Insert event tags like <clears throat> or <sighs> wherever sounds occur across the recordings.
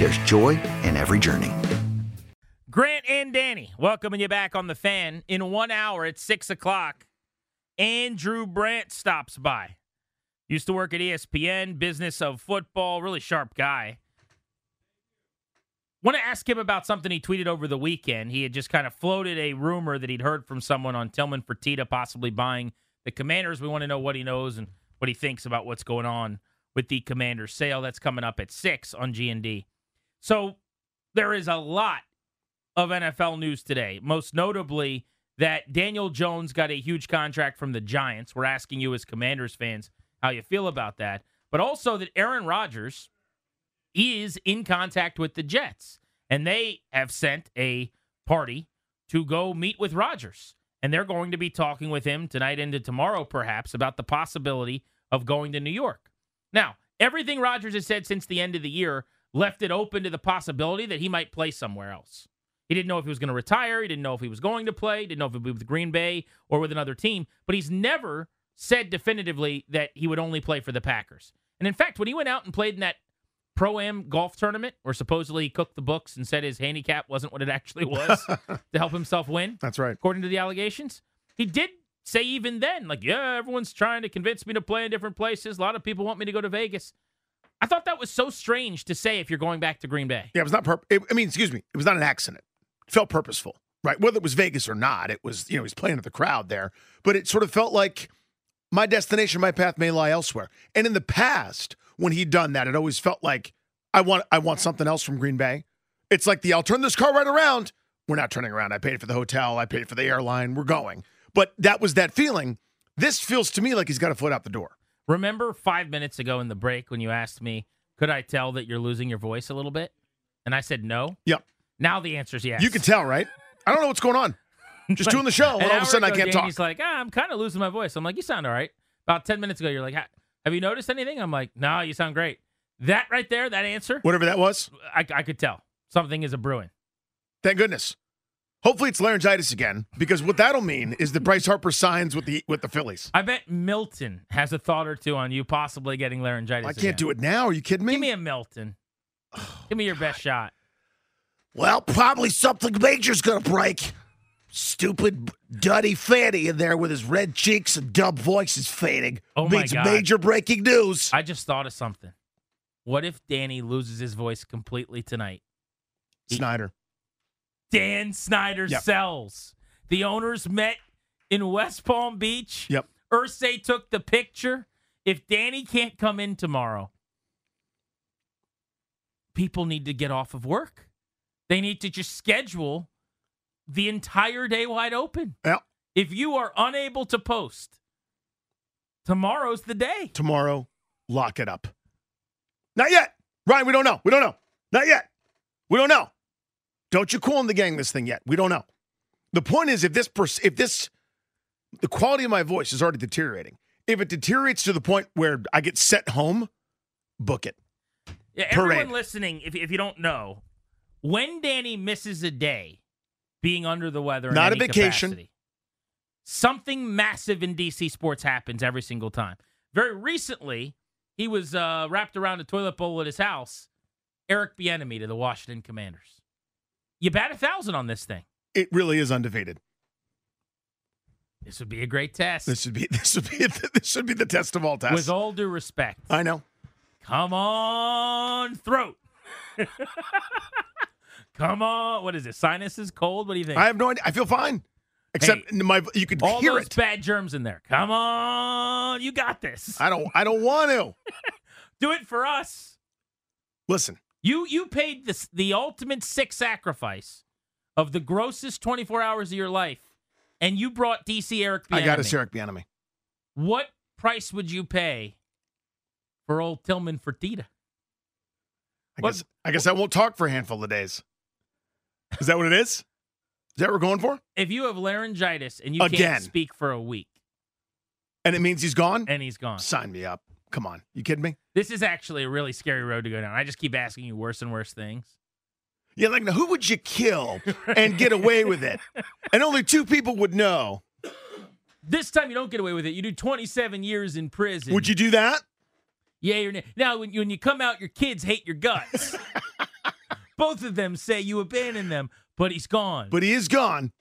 there's joy in every journey. Grant and Danny, welcoming you back on the fan. In one hour at 6 o'clock, Andrew Brandt stops by. Used to work at ESPN, business of football, really sharp guy. Want to ask him about something he tweeted over the weekend. He had just kind of floated a rumor that he'd heard from someone on Tillman Fertitta possibly buying the Commanders. We want to know what he knows and what he thinks about what's going on with the Commanders sale. That's coming up at 6 on G&D. So there is a lot of NFL news today, most notably that Daniel Jones got a huge contract from the Giants. We're asking you as Commanders fans how you feel about that. But also that Aaron Rodgers is in contact with the Jets, and they have sent a party to go meet with Rodgers. And they're going to be talking with him tonight into tomorrow, perhaps, about the possibility of going to New York. Now, everything Rodgers has said since the end of the year left it open to the possibility that he might play somewhere else. He didn't know if he was going to retire. He didn't know if he was going to play. Didn't know if it would be with Green Bay or with another team. But he's never said definitively that he would only play for the Packers. And in fact, when he went out and played in that pro am golf tournament, where supposedly he cooked the books and said his handicap wasn't what it actually was <laughs> to help himself win, That's right. according to the allegations, he did say even then, like, yeah, everyone's trying to convince me to play in different places. A lot of people want me to go to Vegas. I thought that was so strange to say if you're going back to Green Bay. Yeah, it was not. Purp- it, I mean, excuse me, it was not an accident. It felt purposeful, right? Whether it was Vegas or not, it was. You know, he's playing to the crowd there, but it sort of felt like my destination, my path may lie elsewhere. And in the past, when he'd done that, it always felt like I want. I want something else from Green Bay. It's like the I'll turn this car right around. We're not turning around. I paid for the hotel. I paid for the airline. We're going. But that was that feeling. This feels to me like he's got a foot out the door. Remember five minutes ago in the break when you asked me, could I tell that you're losing your voice a little bit? And I said no. Yep. Now the answer is yes. You can tell, right? I don't know what's going on. Just <laughs> Like, doing the show, and all of a sudden I can't Danny's talk. like, ah, I'm kind of losing my voice. I'm like, you sound all right. About 10 minutes ago, you're like, have you noticed anything? I'm like, no, you sound great. That right there, that answer, Whatever that was. I, I could tell. Something is a brewing. Thank goodness. Hopefully it's laryngitis again, because what that'll mean is that Bryce Harper signs with the with the Phillies. I bet Milton has a thought or two on you possibly getting laryngitis. I can't do it now. Are you kidding me? Give me a Milton. Oh, Give me your best shot. well, probably something major's gonna break. Stupid Duddy Fanny in there with his red cheeks and dumb voice is fading. Oh my Means God. major breaking news. I just thought of something. What if Danny loses his voice completely tonight? Snyder. Dan Snyder Yep. sells. The owners met in West Palm Beach. Yep. Ursay took the picture. If Danny can't come in tomorrow, people need to get off of work. They need to just schedule the entire day wide open. Yeah. If you are unable to post, tomorrow's the day. Tomorrow, lock it up. Not yet. Ryan, we don't know. We don't know. Not yet. We don't know. Don't you call in the gang this thing yet. We don't know. The point is if this pers- if this the quality of my voice is already deteriorating. If it deteriorates to the point where I get sent home, book it. Yeah, everyone Parade. listening, if, if you don't know, when Danny misses a day being under the weather, in Not a vacation. capacity, something massive in DC sports happens every single time. Very recently, he was uh, wrapped around a toilet bowl at his house. Eric Bieniemy to the Washington Commanders. You bat a thousand on this thing. It really is undefeated. This would be a great test. This would be <laughs> this would be this should be the test of all tests. With all due respect, I know. come on, throat. <laughs> come on. What is it? Sinuses cold? What do you think? I have no idea. I feel fine. Except my you could all hear those it. bad germs in there. Come on, you got this. I don't I don't want to. <laughs> Do it for us. Listen, You you paid this the ultimate sick sacrifice of the grossest 24 hours of your life, and you brought DC Eric. I got Bieniemy. us Eric Bieniemy. What price would you pay for old Tillman Fertitta? I What- guess I guess I won't talk for a handful of days. Is that what it is? Is that what we're going for? If you have laryngitis and you Again. can't speak for a week, And it means he's gone? and he's gone. Sign me up. Come on. You kidding me? This is actually a really scary road to go down. I just keep asking you worse and worse things. Yeah, like now, who would you kill <laughs> and get away with it? And only two people would know. This time you don't get away with it. You do 27 years in prison. Would you do that? Or nay. Now, when you, when you come out, your kids hate your guts. <laughs> Both of them say you abandoned them, but he's gone. But he is gone.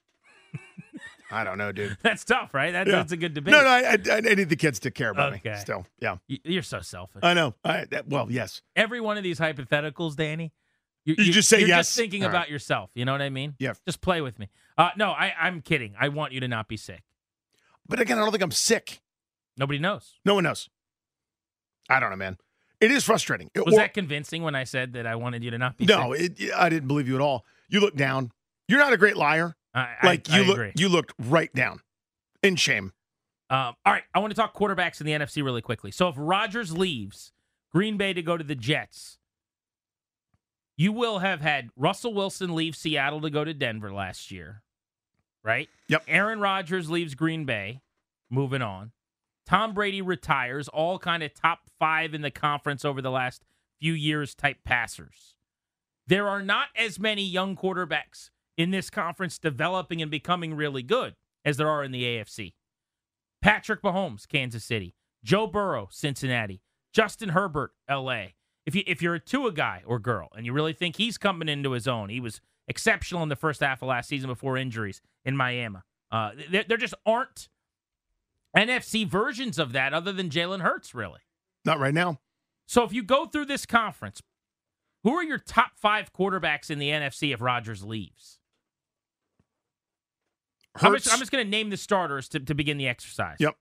I don't know, dude. <laughs> that's tough, right? That's, Yeah. that's a good debate. No, no, I, I, I need the kids to care about me still. Yeah, You're so selfish. I know. I, that, well, yes. Every one of these hypotheticals, Danny, you, You just say you're yes. just thinking All about right. yourself. You know what I mean? Yeah. Just play with me. Uh, no, I, I'm kidding. I want you to not be sick. But again, I don't think I'm sick. Nobody knows. No one knows. I don't know, man. It is frustrating. Was Or- that convincing when I said that I wanted you to not be no? sick? It, I didn't believe you at all. You look down. You're not a great liar. I, Like I, you I look. You looked right down. In shame. Um, all right, I want to talk quarterbacks in the NFC really quickly. So if Rodgers leaves Green Bay to go to the Jets, you will have had Russell Wilson leave Seattle to go to Denver last year, right? Yep. Aaron Rodgers leaves Green Bay, moving on. Tom Brady retires, all kind of top five in the conference over the last few years type passers. There are not as many young quarterbacks in this conference developing and becoming really good as there are in the AFC. Patrick Mahomes, Kansas City. Joe Burrow, Cincinnati. Justin Herbert, LA. If you if you're a Tua guy or girl and you really think he's coming into his own, he was exceptional in the first half of last season before injuries in Miami. Uh, there, there just aren't NFC versions of that other than Jalen Hurts, really. Not right now. So if you go through this conference, who are your top five quarterbacks in the NFC if Rodgers leaves? I'm just, I'm just going to name the starters to, to begin the exercise. Yep.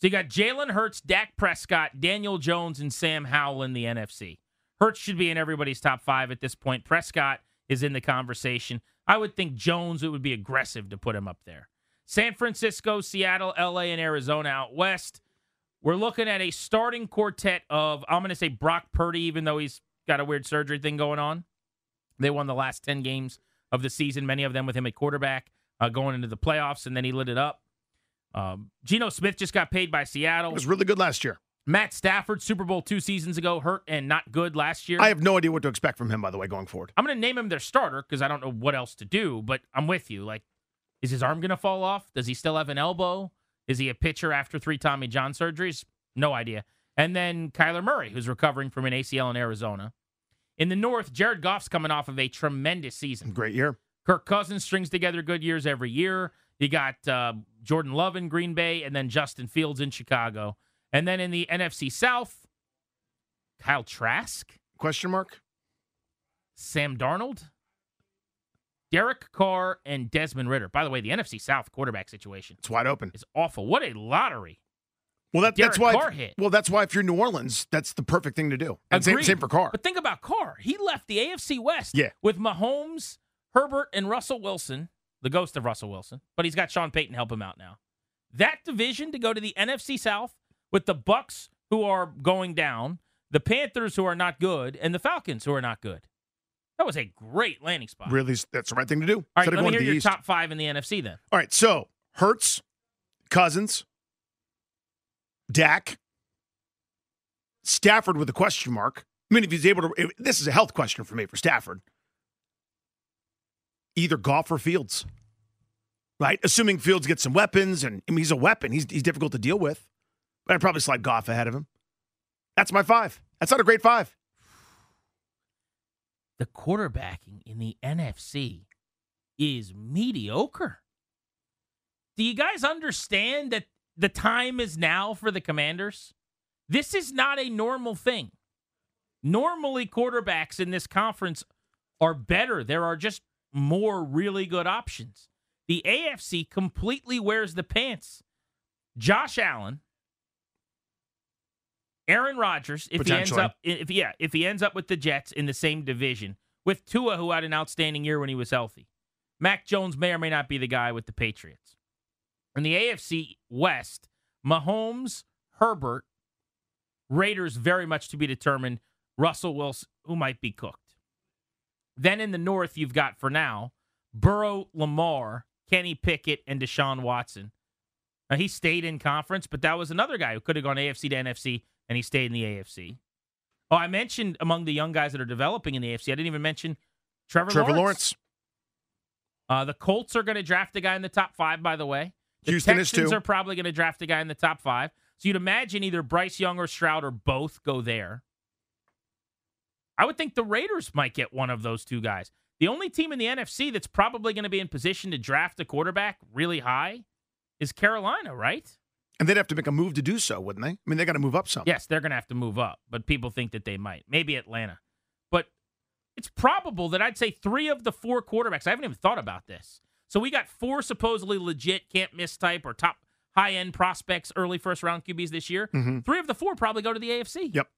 So you got Jalen Hurts, Dak Prescott, Daniel Jones, and Sam Howell in the NFC. Hurts should be in everybody's top five at this point. Prescott is in the conversation. I would think Jones, it would be aggressive to put him up there. San Francisco, Seattle, LA, and Arizona out west. We're looking at a starting quartet of, I'm going to say Brock Purdy, even though he's got a weird surgery thing going on. They won the last 10 games of the season, many of them with him at quarterback, uh, going into the playoffs, and then he lit it up. Um, Geno Smith just got paid by Seattle. It was really good last year. Matt Stafford, Super Bowl two seasons ago, hurt and not good last year. I have no idea what to expect from him, by the way, going forward. I'm going to name him their starter because I don't know what else to do, but I'm with you. Like, is his arm going to fall off? Does he still have an elbow? Is he a pitcher after three Tommy John surgeries? No idea. And then Kyler Murray, who's recovering from an ACL in Arizona. In the North, Jared Goff's coming off of a tremendous season. Great year. Kirk Cousins strings together good years every year. You got uh, Jordan Love in Green Bay, and then Justin Fields in Chicago. And then in the NFC South, Kyle Trask, Question mark? Sam Darnold, Derek Carr, and Desmond Ridder. By the way, the NFC South quarterback situation It's wide open. It's awful. What a lottery. Well, that, that's why. Carr hit. Well, that's why if you're New Orleans, that's the perfect thing to do. And same, same for Carr. But think about Carr. He left the AFC West Yeah. with Mahomes, Herbert, and Russell Wilson the ghost of Russell Wilson, but he's got Sean Payton help him out now. That division to go to the NFC South with the Bucs who are going down, the Panthers who are not good, and the Falcons who are not good. That was a great landing spot. Really, that's the right thing to do. All right, Instead let me hear your East. top five in the NFC then. All right, so Hurts, Cousins, Dak, Stafford with a question mark. I mean, if he's able to, if, this is a health question for me for Stafford. Either Goff or Fields, right? Assuming Fields gets some weapons, and I mean, he's a weapon. He's he's difficult to deal with, but I'd probably slide Goff ahead of him. That's my five. That's not a great five. The quarterbacking in the NFC is mediocre. Do you guys understand that the time is now for the commanders? This is not a normal thing. Normally, quarterbacks in this conference are better. There are just more really good options. The AFC completely wears the pants. Josh Allen, Aaron Rodgers, if he ends up, if yeah, if he ends up with the Jets in the same division with Tua, who had an outstanding year when he was healthy, Mac Jones may or may not be the guy with the Patriots. In the AFC West, Mahomes, Herbert, Raiders very much to be determined. Russell Wilson, who might be cooked. Then in the North, you've got for now Burrow, Lamar, Kenny Pickett, and Deshaun Watson. Now, he stayed in conference, but that was another guy who could have gone AFC to NFC, and he stayed in the AFC. Oh, I mentioned among the young guys that are developing in the AFC, I didn't even mention Trevor, Trevor Lawrence. Lawrence. Uh, the Colts are going to draft a guy in the top five, by the way. The Houston is Texans too. are probably going to draft a guy in the top five. So you'd imagine either Bryce Young or Stroud or both go there. I would think the Raiders might get one of those two guys. The only team in the NFC that's probably going to be in position to draft a quarterback really high is Carolina, right? And they'd have to make a move to do so, wouldn't they? I mean, they got to move up some. Yes, they're going to have to move up, but people think that they might. Maybe Atlanta. But it's probable that I'd say three of the four quarterbacks, I haven't even thought about this. So we got four supposedly legit can't miss type or top high end prospects, early first round QBs this year. Mhm. Three of the four probably go to the AFC. Yep.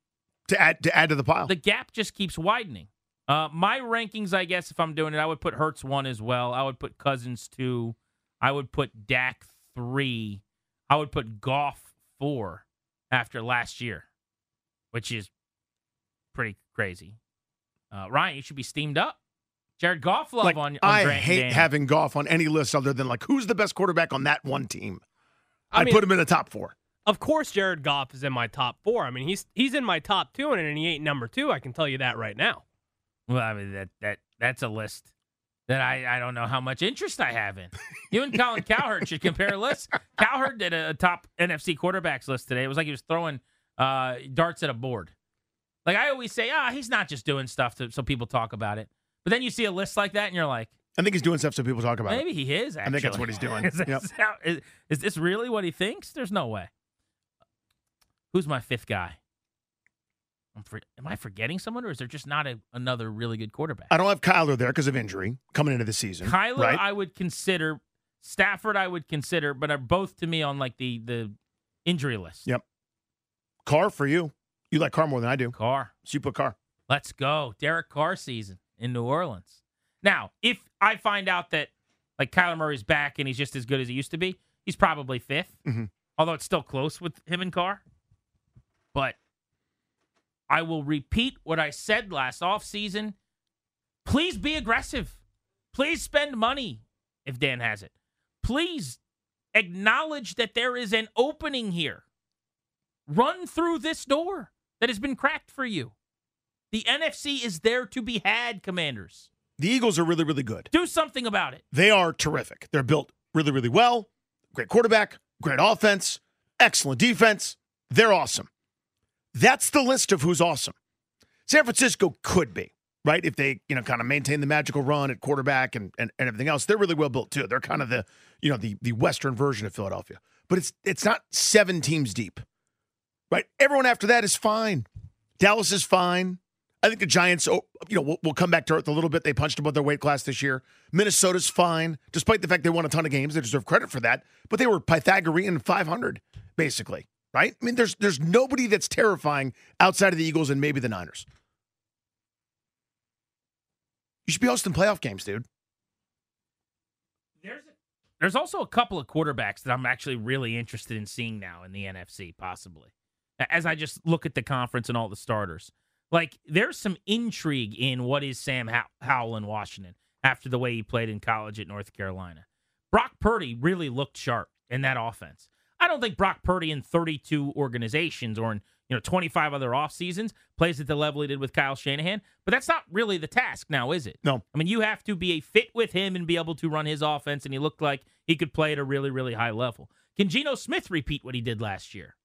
To add to add to the pile. The gap just keeps widening. Uh, my rankings, I guess, if I'm doing it, I would put Hurts one as well. I would put Cousins two. I would put Dak three. I would put Goff four after last year, which is pretty crazy. Uh, Ryan, you should be steamed up. Jared Goff love like, on, on I Grant hate Dan. having Goff on any list other than like who's the best quarterback on that one team. I I mean- put him in the top four. Of course, Jared Goff is in my top four. I mean, he's he's in my top two, and he ain't number two. I can tell you that right now. Well, I mean that that that's a list that I, I don't know how much interest I have in. You and Colin Cowherd should compare lists. Cowherd did a, a top NFC quarterbacks list today. It was like he was throwing uh, darts at a board. Like I always say, ah, he's not just doing stuff to, so people talk about it. But then you see a list like that, and you're like, I think he's doing stuff so people talk about it. maybe he is. Actually. I think that's what he's doing. <laughs> is, Yep. this how- is- is this really what he thinks? There's no way. Who's my fifth guy? I'm for, am I forgetting someone, or is there just not a, another really good quarterback? I don't have Kyler there because of injury coming into the season. Kyler, right? I would consider. Stafford, I would consider, but are both to me on like the the injury list. Yep. Carr for you. You like Carr more than I do. Carr, So you put Carr. let's go. Derek Carr season in New Orleans. Now, if I find out that like Kyler Murray's back and he's just as good as he used to be, he's probably 5th Mhm. Although it's still close with him and Carr. But I will repeat what I said last offseason. Please be aggressive. Please spend money if Dan has it. Please acknowledge that there is an opening here. Run through this door that has been cracked for you. The NFC is there to be had, commanders. The Eagles are really, really good. Do something about it. They are terrific. They're built really, really well. Great quarterback, great offense, excellent defense. They're awesome. That's the list of who's awesome. San Francisco could be, right? If they, you know, kind of maintain the magical run at quarterback and, and, and everything else. They're really well built too. They're kind of the, you know, the the western version of Philadelphia. But it's it's not seven teams deep. Right? Everyone after that is fine. Dallas is fine. I think the Giants, oh, you know, will, will come back to earth a little bit. They punched above their weight class this year. Minnesota's fine, despite the fact they won a ton of games. They deserve credit for that. But they were Pythagorean 500, basically, right? I mean, there's there's nobody that's terrifying outside of the Eagles and maybe the Niners. You should be hosting playoff games, dude. There's a, there's also a couple of quarterbacks that I'm actually really interested in seeing now in the NFC, possibly. As I just look at the conference and all the starters, like there's some intrigue in what is Sam How- Howell in Washington after the way he played in college at North Carolina. Brock Purdy really looked sharp in that offense. I don't think Brock Purdy in 32 organizations or in you know 25 other off seasons plays at the level he did with Kyle Shanahan, but that's not really the task now, is it? No. I mean, you have to be a fit with him and be able to run his offense, and he looked like he could play at a really, really high level. Can Geno Smith repeat what he did last year?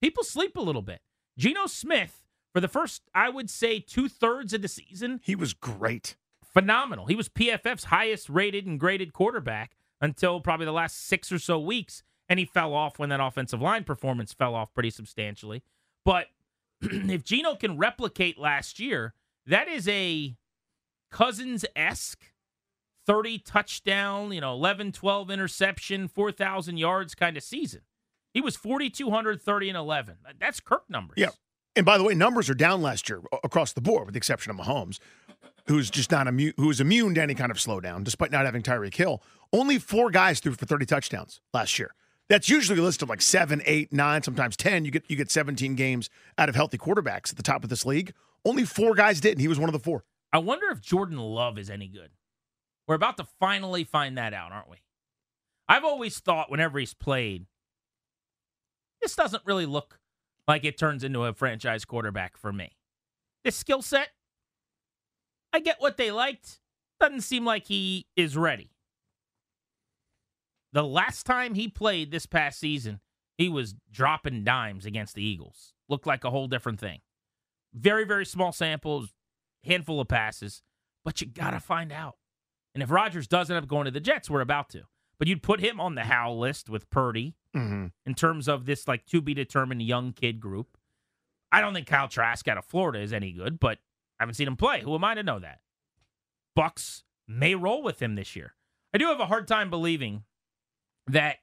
People sleep a little bit. Geno Smith, for the first, I would say, two thirds of the season, He was great. phenomenal. He was PFF's highest rated and graded quarterback until probably the last six or so weeks, and he fell off when that offensive line performance fell off pretty substantially. But <clears throat> if Geno can replicate last year, that is a Cousins esque 30 touchdown, you know, 11, 12 interception, 4,000 yards kind of season. He was 4,230 and 11. That's Kirk numbers. Yeah. And by the way, numbers are down last year across the board, with the exception of Mahomes, who's just not immune, who's immune to any kind of slowdown, despite not having Tyreek Hill. Only four guys threw for 30 touchdowns last year. That's usually a list of like seven, eight, nine, sometimes 10. You get you get 17 games out of healthy quarterbacks at the top of this league. Only four guys did, and he was one of the four. I wonder if Jordan Love is any good. We're about to finally find that out, aren't we? I've always thought whenever he's played, this doesn't really look like it turns into a franchise quarterback for me. This skill set, I get what they liked. Doesn't seem like he is ready. The last time he played this past season, he was dropping dimes against the Eagles. Looked like a whole different thing. Very, very small samples, handful of passes, but you got to find out. And if Rodgers does end up going to the Jets, we're about to. But you'd put him on the Howell list with Purdy Mm-hmm. in terms of this like to be determined young kid group. I don't think Kyle Trask out of Florida is any good, but I haven't seen him play. Who am I to know that? Bucs may roll with him this year. I do have a hard time believing that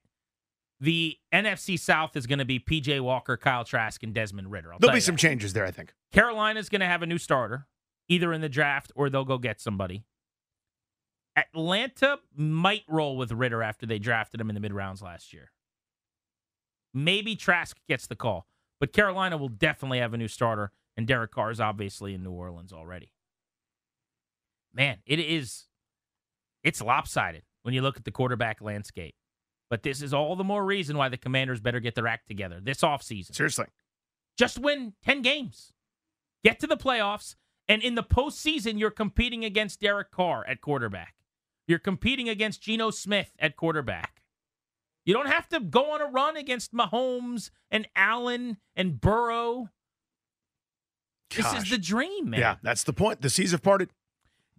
the NFC South is going to be PJ Walker, Kyle Trask, and Desmond Ridder. I'll There'll be some that. changes there, I think. Carolina's going to have a new starter, either in the draft or they'll go get somebody. Atlanta might roll with Ridder after they drafted him in the mid rounds last year. Maybe Trask gets the call, but Carolina will definitely have a new starter, and Derek Carr is obviously in New Orleans already. Man, it is it's lopsided when you look at the quarterback landscape. But this is all the more reason why the commanders better get their act together this offseason Seriously. just win 10 games. Get to the playoffs. And in the postseason, you're competing against Derek Carr at quarterback. You're competing against Geno Smith at quarterback. You don't have to go on a run against Mahomes and Allen and Burrow. This is the dream, man. Yeah, that's the point. The seas have parted.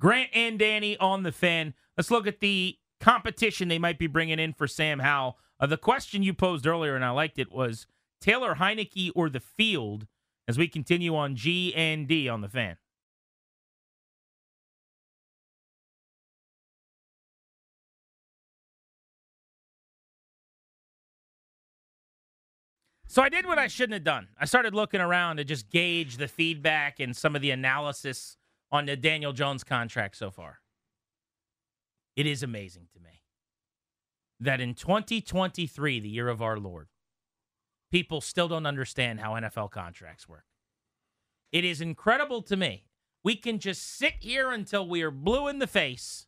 Grant and Danny on the fan. Let's look at the competition they might be bringing in for Sam Howell. Uh, the question you posed earlier, and I liked it, was Taylor Heinicke or the field as we continue on G and D on the fan. So I did what I shouldn't have done. I started looking around to just gauge the feedback and some of the analysis on the Daniel Jones contract so far. It is amazing to me that in 2023, the year of our Lord, people still don't understand how NFL contracts work. It is incredible to me. We can just sit here until we are blue in the face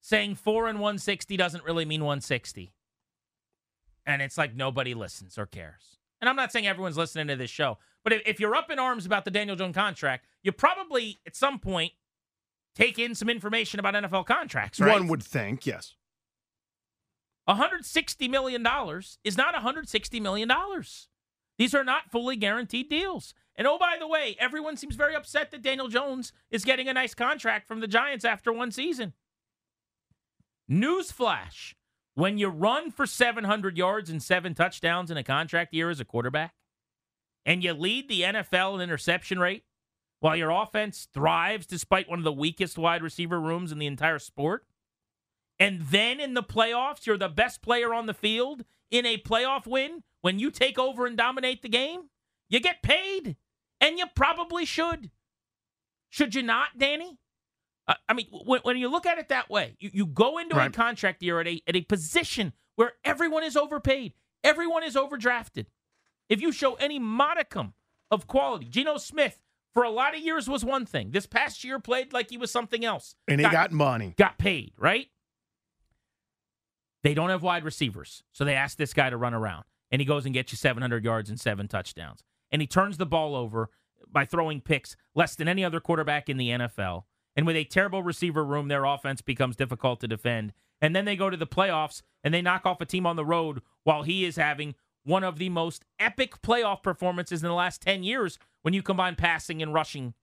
saying 4 and 160 doesn't really mean 160. And it's like nobody listens or cares. And I'm not saying everyone's listening to this show, but if, if you're up in arms about the Daniel Jones contract, you probably at some point take in some information about NFL contracts, right? One would think, yes. $160 million is not $160 million. These are not fully guaranteed deals. And oh, by the way, everyone seems very upset that Daniel Jones is getting a nice contract from the Giants after one season. Newsflash when you run for 700 yards and seven touchdowns in a contract year as a quarterback, and you lead the NFL in interception rate, while your offense thrives despite one of the weakest wide receiver rooms in the entire sport, and then in the playoffs, you're the best player on the field in a playoff win when you take over and dominate the game, you get paid. And you probably should. Should you not, Danny? Uh, I mean, when, when you look at it that way, you, you go into a contract year at a at a position where everyone is overpaid, everyone is overdrafted. If you show any modicum of quality, Geno Smith for a lot of years was one thing. This past year played like he was something else. And he got money. got paid, right? They don't have wide receivers. So they ask this guy to run around. And he goes and gets you 700 yards and seven touchdowns. And he turns the ball over by throwing picks less than any other quarterback in the NFL. And with a terrible receiver room, their offense becomes difficult to defend. And then they go to the playoffs and they knock off a team on the road while he is having one of the most epic playoff performances in the last 10 years when you combine passing and rushing.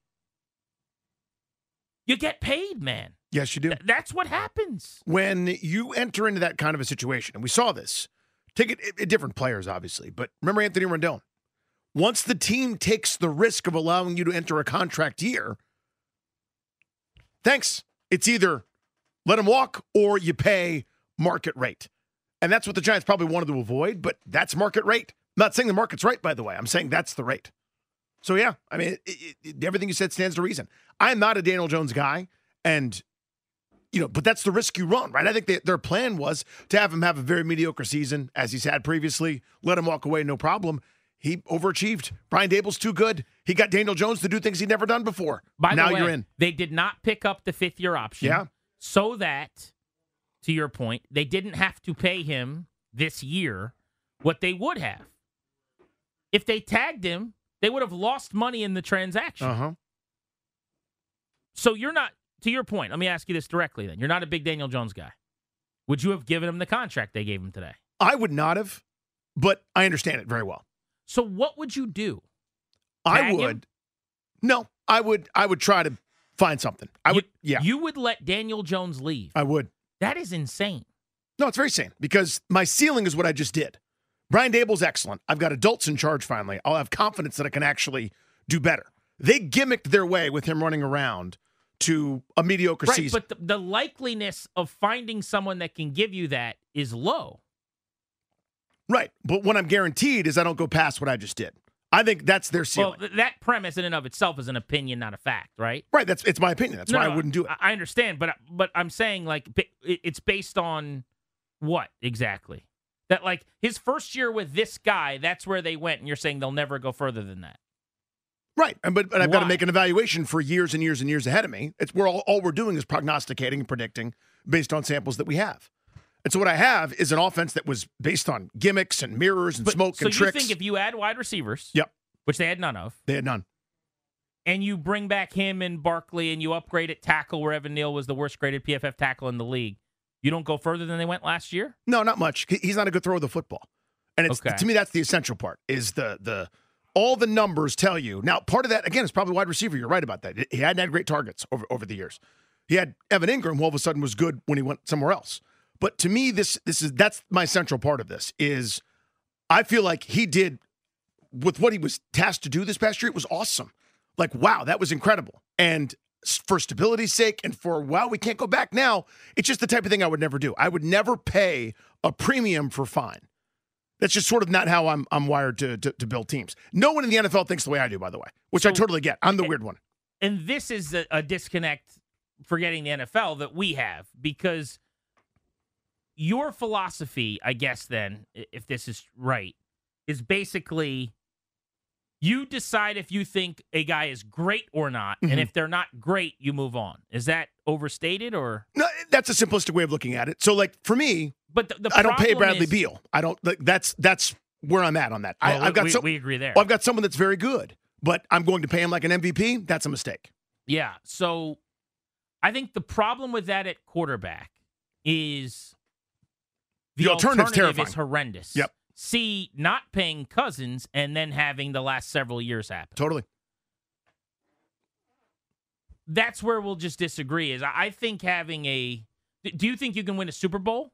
You get paid, man. Yes, you do. Th- that's what happens. when you enter into that kind of a situation, and we saw this, take it at different players, obviously, but remember Anthony Rendon. Once the team takes the risk of allowing you to enter a contract year, thanks. It's either let him walk or you pay market rate. And that's what the Giants probably wanted to avoid, but that's market rate. I'm not saying the market's right, by the way. I'm saying that's the rate. So, yeah, I mean, it, it, everything you said stands to reason. I'm not a Daniel Jones guy, and you know, but that's the risk you run, right? I think they, their plan was to have him have a very mediocre season as he's had previously, let him walk away, no problem. He overachieved. Brian Daboll's too good. He got Daniel Jones to do things he'd never done before. By now the way, you're in. they did not pick up the fifth year option. Yeah. So that, to your point, they didn't have to pay him this year what they would have. If they tagged him, they would have lost money in the transaction. Uh huh. So you're not, to your point, let me ask you this directly then. You're not a big Daniel Jones guy. Would you have given him the contract they gave him today? I would not have, but I understand it very well. So what would you do? I Tag him? would. No, I would. I would try to find something. I You- would. Yeah, You would let Daniel Jones leave. I would. That is insane. No, it's very sane because my ceiling is what I just did. Brian Daboll's excellent. I've got adults in charge finally. I'll have confidence that I can actually do better. They gimmicked their way with him running around to a mediocre Right, season. but the, the likeliness of finding someone that can give you that is low. right. But what I'm guaranteed is I don't go past what I just did. I think that's their Well, ceiling. th- that premise in and of itself is an opinion, not a fact, right? right. That's it's my opinion. That's No, why no, I wouldn't do it. I understand, but but I'm saying like it's based on what exactly? That like his first year with this guy, that's where they went, and you're saying they'll never go further than that. Right. And but, but I've got to make an evaluation for years and years and years ahead of me. It's where all, all we're doing is prognosticating and predicting based on samples that we have. And so what I have is an offense that was based on gimmicks and mirrors and But, smoke so and you tricks. think if you add wide receivers, Yep. which they had none of, they had none. and you bring back him and Barkley, and you upgrade at tackle where Evan Neal was the worst graded PFF tackle in the league, you don't go further than they went last year. No, not much. He's not a good thrower of the football. And it's Okay. to me that's the essential part is the the all the numbers tell you. Now, part of that again is probably wide receiver. You're right about that. He hadn't had great targets over over the years. He had Evan Engram, who all of a sudden was good when he went somewhere else. But to me, this this is that's my central part of this is I feel like he did with what he was tasked to do this past year. It was awesome. Like wow, that was incredible. And for stability's sake, and for wow, we can't go back now. It's just the type of thing I would never do. I would never pay a premium for fine. That's just sort of not how I'm I'm wired to, to to build teams. No one in the NFL thinks the way I do, by the way, which I totally get. I'm the weird one. and this is a, a disconnect forgetting the NFL that we have because your philosophy, I guess, then, if this is right, is basically you decide if you think a guy is great or not, Mhm. and if they're not great, you move on. Is that overstated or? No, that's a simplistic way of looking at it. So, like for me, But the, the I don't pay Bradley is- Beal. I don't. Like, that's that's where I'm at on that. Well, I, I've got we, some. we agree there. well, I've got someone that's very good, but I'm going to pay him like an MVP. That's a mistake. Yeah. So I think the problem with that at quarterback is The alternative's terrifying. is horrendous. Yep. See, not paying Cousins and then having the last several years happen. Totally. That's where we'll just disagree. Is I think having a. Do you think you can win a Super Bowl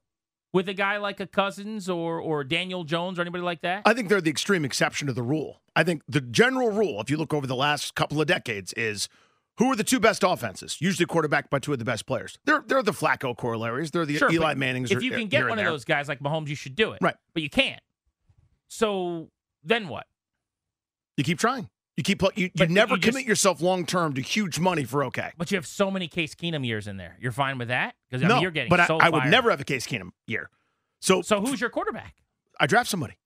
with a guy like a Cousins or or Daniel Jones or anybody like that? I think they're the extreme exception to the rule. I think the general rule, if you look over the last couple of decades, is who are the two best offenses? Usually quarterbacked by two of the best players. They're they're the Flacco corollaries. They're the Sure, Eli Mannings. If you can get one of those guys like Mahomes, you should do it. Right. But you can't. So then what? you keep trying. You keep you, you never you just- commit yourself long term to huge money for okay. But you have so many Case Keenum years in there. You're fine with that because I no, mean, you're getting but so I, I would never have a Case Keenum year. So So who's your quarterback? I draft somebody.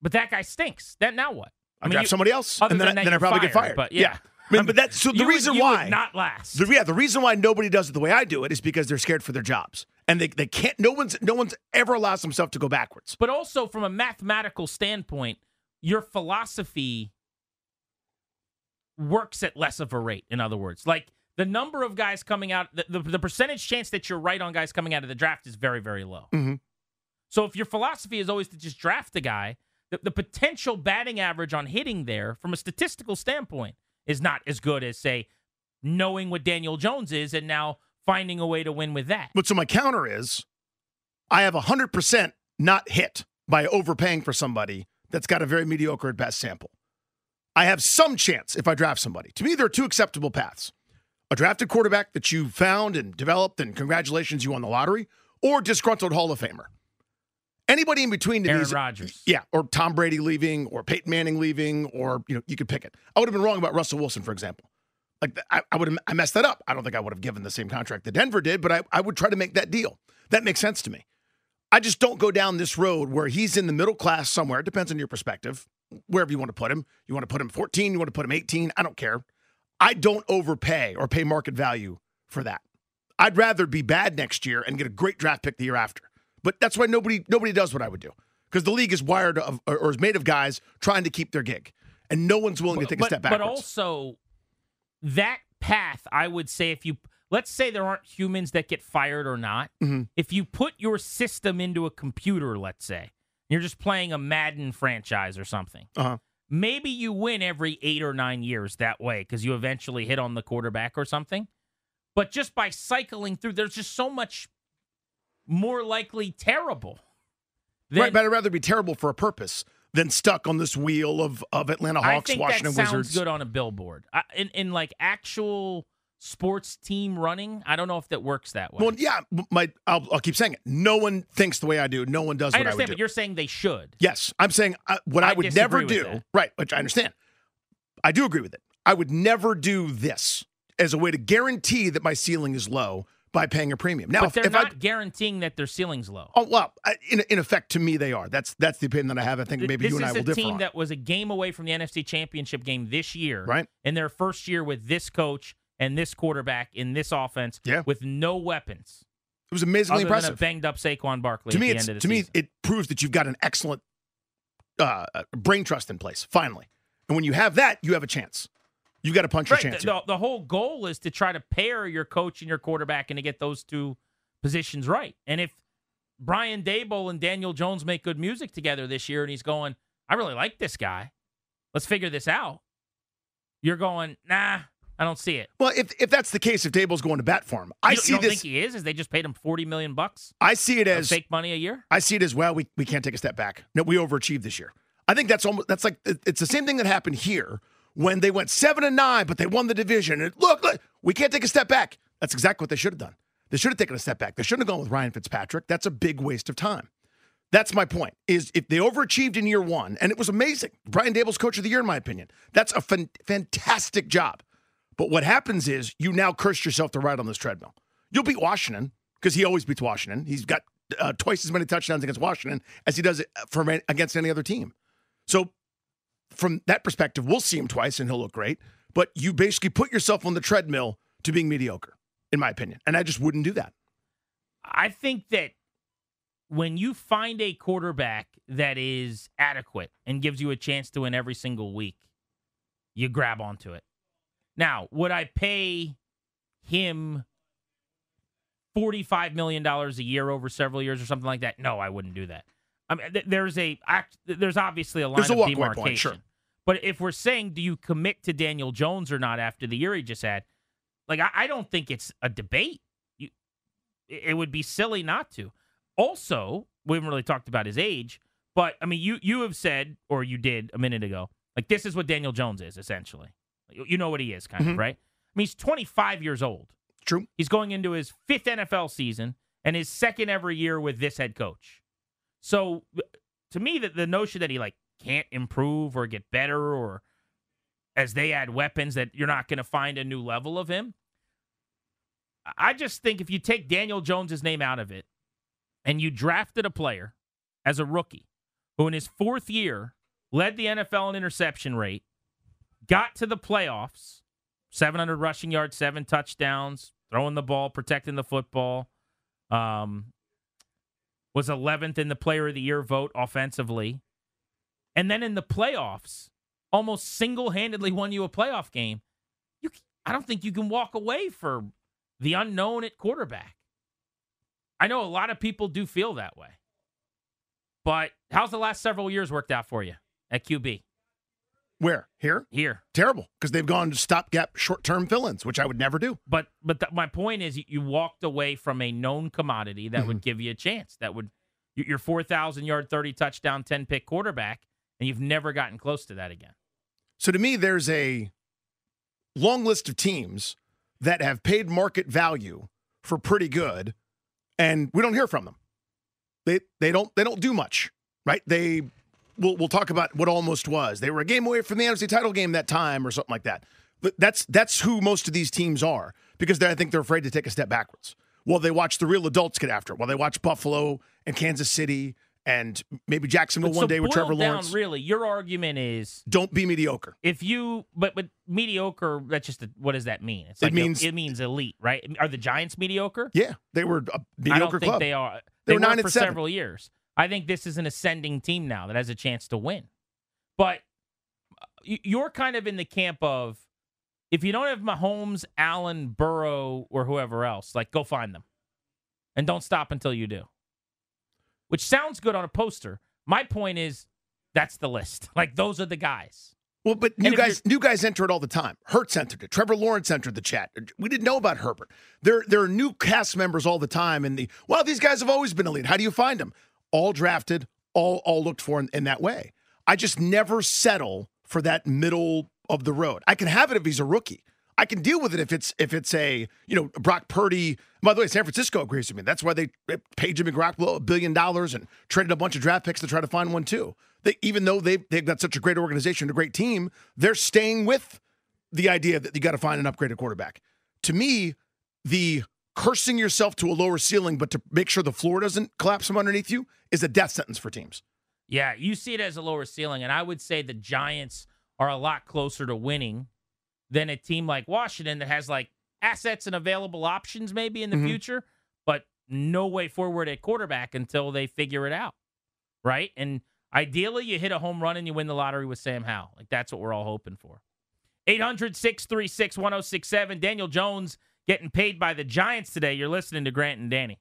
But that guy stinks. Then now what? I, mean, draft you- somebody else, and then, I, then I probably get fired, fired. but yeah. I mean, but that's so the reason would why not last. The, yeah, the reason why nobody does it the way I do it is because they're scared for their jobs, and they, they can't. No one's no one's ever allows themselves to go backwards. But also from a mathematical standpoint, your philosophy works at less of a rate. In other words, like the number of guys coming out, the, the, the percentage chance that you're right on guys coming out of the draft is very, very low. Mhm. So if your philosophy is always to just draft a guy, the, the potential batting average on hitting there, from a statistical standpoint, is not as good as say knowing what Daniel Jones is and now finding a way to win with that. But so my counter is, I have hundred percent not hit by overpaying for somebody that's got a very mediocre at best sample. I have some chance if I draft somebody. To me, there are two acceptable paths: a drafted quarterback that you found and developed, and congratulations, you won the lottery, or disgruntled Hall of Famer. Anybody in between to Aaron is Rodgers. Yeah, or Tom Brady leaving, or Peyton Manning leaving, or you know, you could pick it. I would have been wrong about Russell Wilson, for example. Like I, I would have, I messed that up. I don't think I would have given the same contract that Denver did, but I, I would try to make that deal. That makes sense to me. I just don't go down this road where he's in the middle class somewhere. It depends on your perspective, wherever you want to put him. You want to put him 14, you want to put him 18. I don't care. I don't overpay or pay market value for that. I'd rather be bad next year and get a great draft pick the year after. But that's why nobody nobody does what I would do because the league is wired of or, is made of guys trying to keep their gig, and no one's willing to take but, a step back. But also, that path, I would say, if you let's say there aren't humans that get fired or not, Mhm. if you put your system into a computer, let's say you're just playing a Madden franchise or something, uh-huh. maybe you win every eight or nine years that way because you eventually hit on the quarterback or something. But just by cycling through, there's just so much more likely terrible. than- right, but I'd rather be terrible for a purpose than stuck on this wheel of of Atlanta I Hawks, think Washington that sounds Wizards. good on a billboard. I, in in like actual sports team running, I don't know if that works that way. Well, yeah, my I'll, I'll keep saying it. No one thinks the way I do. No one does I what I, understand, would but do. you're saying they should. Yes, I'm saying uh, what I, I would never do. that. Right, which I understand. I do agree with it. I would never do this as a way to guarantee that my ceiling is low by paying a premium. Now, but if, they're if not I guaranteeing that their ceiling's low. Oh well, I- in in effect, to me they are. That's that's the opinion that I have. I think maybe this you and I will differ. This is a team on. that was a game away from the NFC Championship game this year, Right. In their first year with this coach and this quarterback in this offense, Yeah. with no weapons it was amazingly other than a impressive. banged up Saquon Barkley. To me, the it's end of the to me it proves that you've got an excellent uh, brain trust in place. Finally, and when you have that, you have a chance. You got to punch Right. your chance. The, the, the whole goal is to try to pair your coach and your quarterback and to get those two positions right. And if Brian Daboll and Daniel Jones make good music together this year and he's going, I really like this guy. Let's figure this out. You're going, nah, I don't see it. Well, if if that's the case, if Daboll's going to bat for him, I you, see you don't this. think he is? Is they just paid him forty million bucks I see it as fake money a year? I see it as well. We we can't take a step back. No, we overachieved this year. I think that's almost that's like it's the same thing that happened here when they went seven and nine, but they won the division. And look, look, we can't take a step back. That's exactly what they should have done. They should have taken a step back. They shouldn't have gone with Ryan Fitzpatrick. That's a big waste of time. That's my point. Is if they overachieved in year one, and it was amazing. Brian Daboll's coach of the year, in my opinion. That's a fan- fantastic job. But what happens is you now curse yourself to ride on this treadmill. You'll beat Washington because he always beats Washington. He's got uh, twice as many touchdowns against Washington as he does for against any other team. So from that perspective, we'll see him twice and he'll look great. But you basically put yourself on the treadmill to being mediocre, in my opinion. And I just wouldn't do that. I think that when you find a quarterback that is adequate and gives you a chance to win every single week, you grab onto it. Now, would I pay him $45 million a year over several years or something like that? No, I wouldn't do that. I mean, th- there's a act- there's obviously a line There's a of demarcation. point, sure. But if we're saying, do you commit to Daniel Jones or not after the year he just had? Like, I, I don't think it's a debate. You, it would be silly not to. Also, we haven't really talked about his age, but I mean, you you have said, or you did a minute ago, like this is what Daniel Jones is essentially. You know what he is, kind of, Mhm. right? I mean, he's 25 years old. True. He's going into his fifth NFL season and his second ever year with this head coach. So, to me, the, the notion that he like can't improve or get better or as they add weapons that you're not going to find a new level of him. I just think if you take Daniel Jones's name out of it and you drafted a player as a rookie who in his fourth year led the NFL in interception rate, got to the playoffs, 700 rushing yards, seven touchdowns, throwing the ball, protecting the football, um, was 11th in the player of the year vote offensively. And then in the playoffs, almost single handedly won you a playoff game. You, I don't think you can walk away for the unknown at quarterback. I know a lot of people do feel that way. But how's the last several years worked out for you at QB? Where? Here? Here. Terrible because they've gone to stopgap short term fill ins, which I would never do. But but th- my point is, you, walked away from a known commodity that would mm-hmm. give you a chance. That would your four thousand yard, thirty touchdown, ten pick quarterback, and you've never gotten close to that again. So to me, there's a long list of teams that have paid market value for pretty good, and we don't hear from them. They they don't they don't do much, right? They we'll we'll talk about what almost was. They were a game away from the NFC title game that time or something like that. But that's that's who most of these teams are because I think they're afraid to take a step backwards. Well, they watch the real adults get after it. Well, they watch Buffalo and Kansas City and maybe Jacksonville But one so day with Trevor down, Lawrence. Really, your argument is don't be mediocre. if you but but mediocre. That's just a, what does that mean? It's It like means- it means elite, right? Are the Giants mediocre? Yeah, they were a I mediocre don't think club. they are. They They, were were nine and for seven. several years. I think this is an ascending team now that has a chance to win. But uh, you're kind of in the camp of if you don't have Mahomes, Allen, Burrow, or whoever else, like go find them, and don't stop until you do. Which sounds good on a poster. My point is, that's the list. <laughs> Like those are the guys. Well, but new guys, new guys enter it all the time. Hurts entered it. Trevor Lawrence entered the chat. We didn't know about Herbert. There, there are new cast members all the time. And the well, these guys have always been elite. How do you find them? All drafted, all, all looked for in, in that way. I just never settle for that middle of the road. I can have it if he's a rookie. I can deal with it if it's if it's a you know Brock Purdy. By the way, San Francisco agrees with me. That's why they paid Jimmy Garoppolo a billion dollars and traded a bunch of draft picks to try to find one too. They, even though they they've got such a great organization, a great team, they're staying with the idea that you got to find an upgraded quarterback. To me, the cursing yourself to a lower ceiling, but to make sure the floor doesn't collapse from underneath you, is a death sentence for teams. Yeah, you see it as a lower ceiling, and I would say the Giants are a lot closer to winning than a team like Washington that has like assets and available options maybe in the Mhm. future, but no way forward at quarterback until they figure it out. Right? And ideally you hit a home run and you win the lottery with Sam Howell. Like that's what we're all hoping for. 800-636-1067. Daniel Jones getting paid by the Giants today. You're listening to Grant and Danny.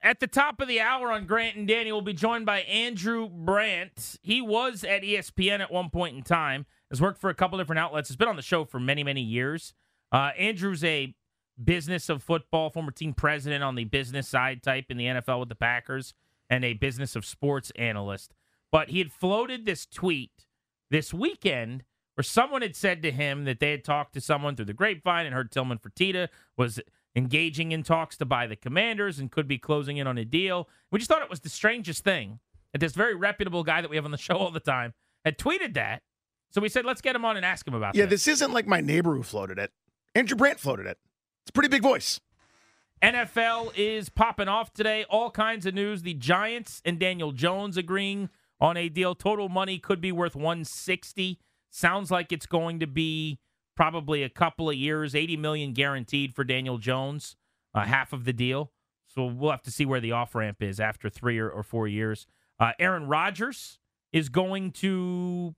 At the top of the hour on Grant and Danny, we'll be joined by Andrew Brandt. He was at ESPN at one point in time, has worked for a couple different outlets, has been on the show for many, many years. Uh, Andrew's a business of football, former team president on the business side type in the NFL with the Packers, and a business of sports analyst. But he had floated this tweet this weekend where someone had said to him that they had talked to someone through the grapevine and heard Tillman Fertitta was engaging in talks to buy the commanders and could be closing in on a deal. We just thought it was the strangest thing that this very reputable guy that we have on the show all the time had tweeted that. So we said, let's get him on and ask him about Yeah, this. this isn't like my neighbor who floated it. Andrew Brandt floated it. It's a pretty big voice. NFL is popping off today. All kinds of news. The Giants and Daniel Jones agreeing on a deal. Total money could be worth 160. Sounds like it's going to be probably a couple of years. 80 million guaranteed for Daniel Jones, uh, half of the deal. So we'll have to see where the off ramp is after three or, or four years. Uh, Aaron Rodgers is going to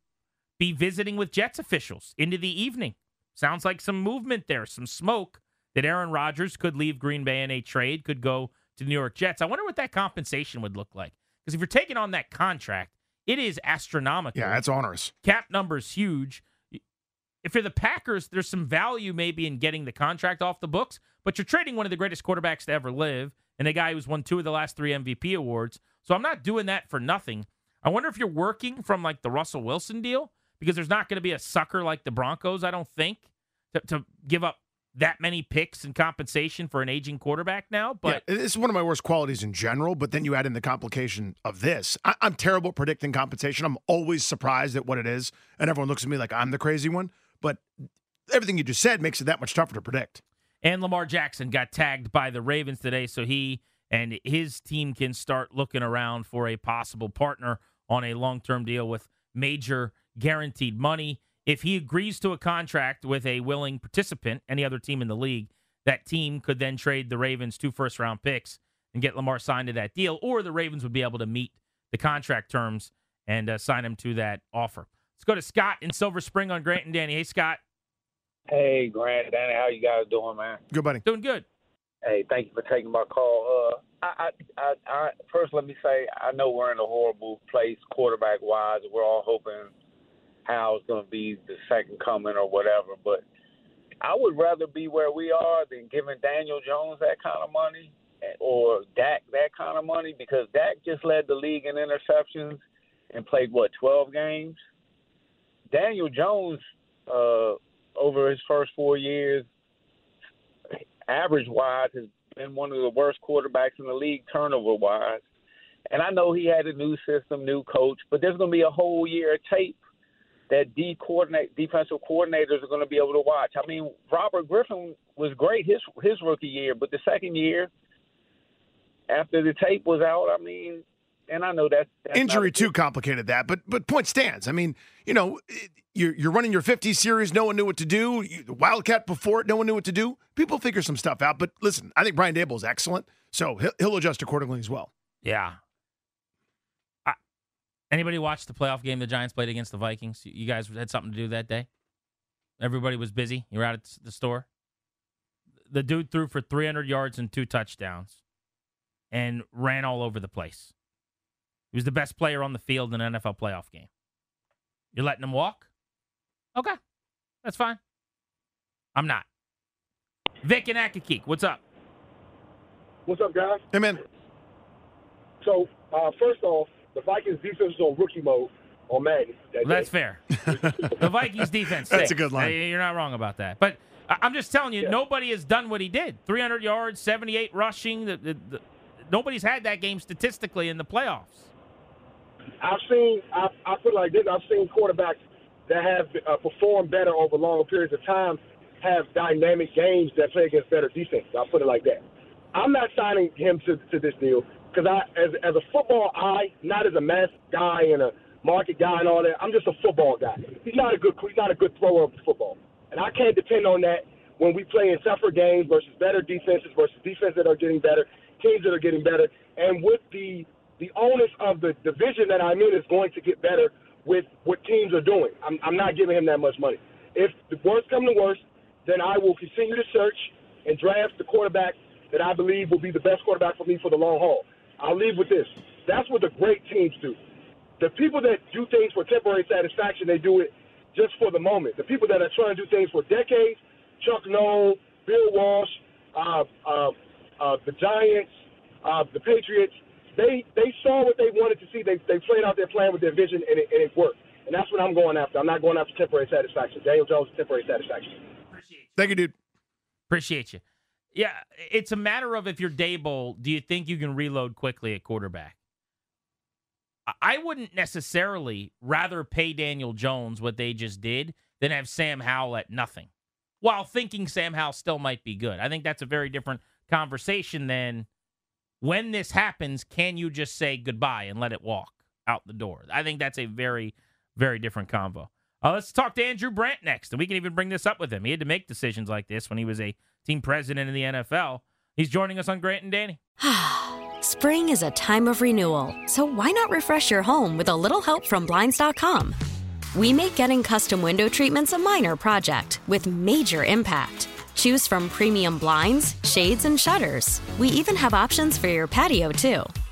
be visiting with Jets officials into the evening. Sounds like some movement there, some smoke that Aaron Rodgers could leave Green Bay in a trade, could go to the New York Jets. I wonder what that compensation would look like. Because if you're taking on that contract, it is astronomical. Yeah, that's onerous. Cap number's huge. If you're the Packers, there's some value maybe in getting the contract off the books, but you're trading one of the greatest quarterbacks to ever live and a guy who's won two of the last three MVP awards. So I'm not doing that for nothing. I wonder if you're working from like the Russell Wilson deal because there's not going to be a sucker like the Broncos, I don't think, to, to give up that many picks and compensation for an aging quarterback now. But yeah, it's one of my worst qualities in general. But then you add in the complication of this. I, I'm terrible at predicting compensation. I'm always surprised at what it is, and everyone looks at me like I'm the crazy one. But everything you just said makes it that much tougher to predict. And Lamar Jackson got tagged by the Ravens today, so he and his team can start looking around for a possible partner on a long term deal with major guaranteed money. If he agrees to a contract with a willing participant, any other team in the league, that team could then trade the Ravens two first round picks and get Lamar signed to that deal, or the Ravens would be able to meet the contract terms and uh, sign him to that offer. Let's go to Scott in Silver Spring on Grant and Danny. Hey, Scott. Hey, Grant, Danny, how you guys doing, man? Good, buddy. Doing good. Hey, thank you for taking my call. Uh, I, I, I, first let me say I know we're in a horrible place quarterback wise. We're all hoping Howell's going to be the second coming or whatever, but I would rather be where we are than giving Daniel Jones that kind of money or Dak that kind of money because Dak just led the league in interceptions and played what 12 games. Daniel Jones uh, over his first four years, average wise, has been one of the worst quarterbacks in the league turnover wise. And I know he had a new system, new coach, but there's going to be a whole year of tape that D coordinate defensive coordinators are going to be able to watch. I mean, Robert Griffin was great his his rookie year, but the second year after the tape was out, I mean, and I know that's, that's injury too complicated that, but but point stands. I mean, you know, you're you're running your 50 series, no one knew what to do. The Wildcat before it, no one knew what to do. People figure some stuff out. But listen, I think Brian Daboll is excellent, so he'll, he'll adjust accordingly as well. Yeah. I, anybody watch the playoff game the Giants played against the Vikings? You guys had something to do that day. Everybody was busy. You were out at the store. The dude threw for 300 yards and two touchdowns, and ran all over the place. He was the best player on the field in an NFL playoff game. You're letting him walk? Okay. That's fine. I'm not. Vic and Accokeek, what's up? What's up, guys? Hey, man. So, uh, first off, the Vikings defense is on rookie mode on Madden. That that's fair. the Vikings defense. <laughs> That's a good line. You're not wrong about that. But I'm just telling you, yeah. nobody has done what he did. 300 yards, 78 rushing. The, the, the, nobody's had that game statistically in the playoffs. I've seen, I, I feel like this, I've seen quarterbacks that have uh, performed better over longer periods of time have dynamic games that play against better defense. I'll put it like that. I'm not signing him to, to this deal because I, as, as a football eye, not as a math guy and a market guy and all that, I'm just a football guy. He's not a good, he's not a good thrower of the football, and I can't depend on that when we play in tougher games versus better defenses versus defenses that are getting better, teams that are getting better, and with the the onus of the division that I'm in is going to get better with what teams are doing. I'm, I'm not giving him that much money. If the worst come to worst, then I will continue to search and draft the quarterback that I believe will be the best quarterback for me for the long haul. I'll leave with this. That's what the great teams do. The people that do things for temporary satisfaction, they do it just for the moment. The people that are trying to do things for decades, Chuck Noll, Bill Walsh, uh, uh, uh, the Giants, uh, the Patriots, they they saw what they wanted to see. They they played out their plan with their vision, and it, and it worked. And that's what I'm going after. I'm not going after temporary satisfaction. Daniel Jones, temporary satisfaction. Appreciate you. Thank you, dude. Appreciate you. Yeah, it's a matter of if you're Daboll, do you think you can reload quickly at quarterback? I wouldn't necessarily rather pay Daniel Jones what they just did than have Sam Howell at nothing, while thinking Sam Howell still might be good. I think that's a very different conversation than when this happens, can you just say goodbye and let it walk out the door? I think that's a very, very different convo. Uh, let's talk to Andrew Brandt next, and we can even bring this up with him. He had to make decisions like this when he was a team president in the NFL. He's joining us on Grant and Danny. <sighs> Spring is a time of renewal, so why not refresh your home with a little help from Blinds.com? We make getting custom window treatments a minor project with major impact. Choose from premium blinds, shades, and shutters. We even have options for your patio, too.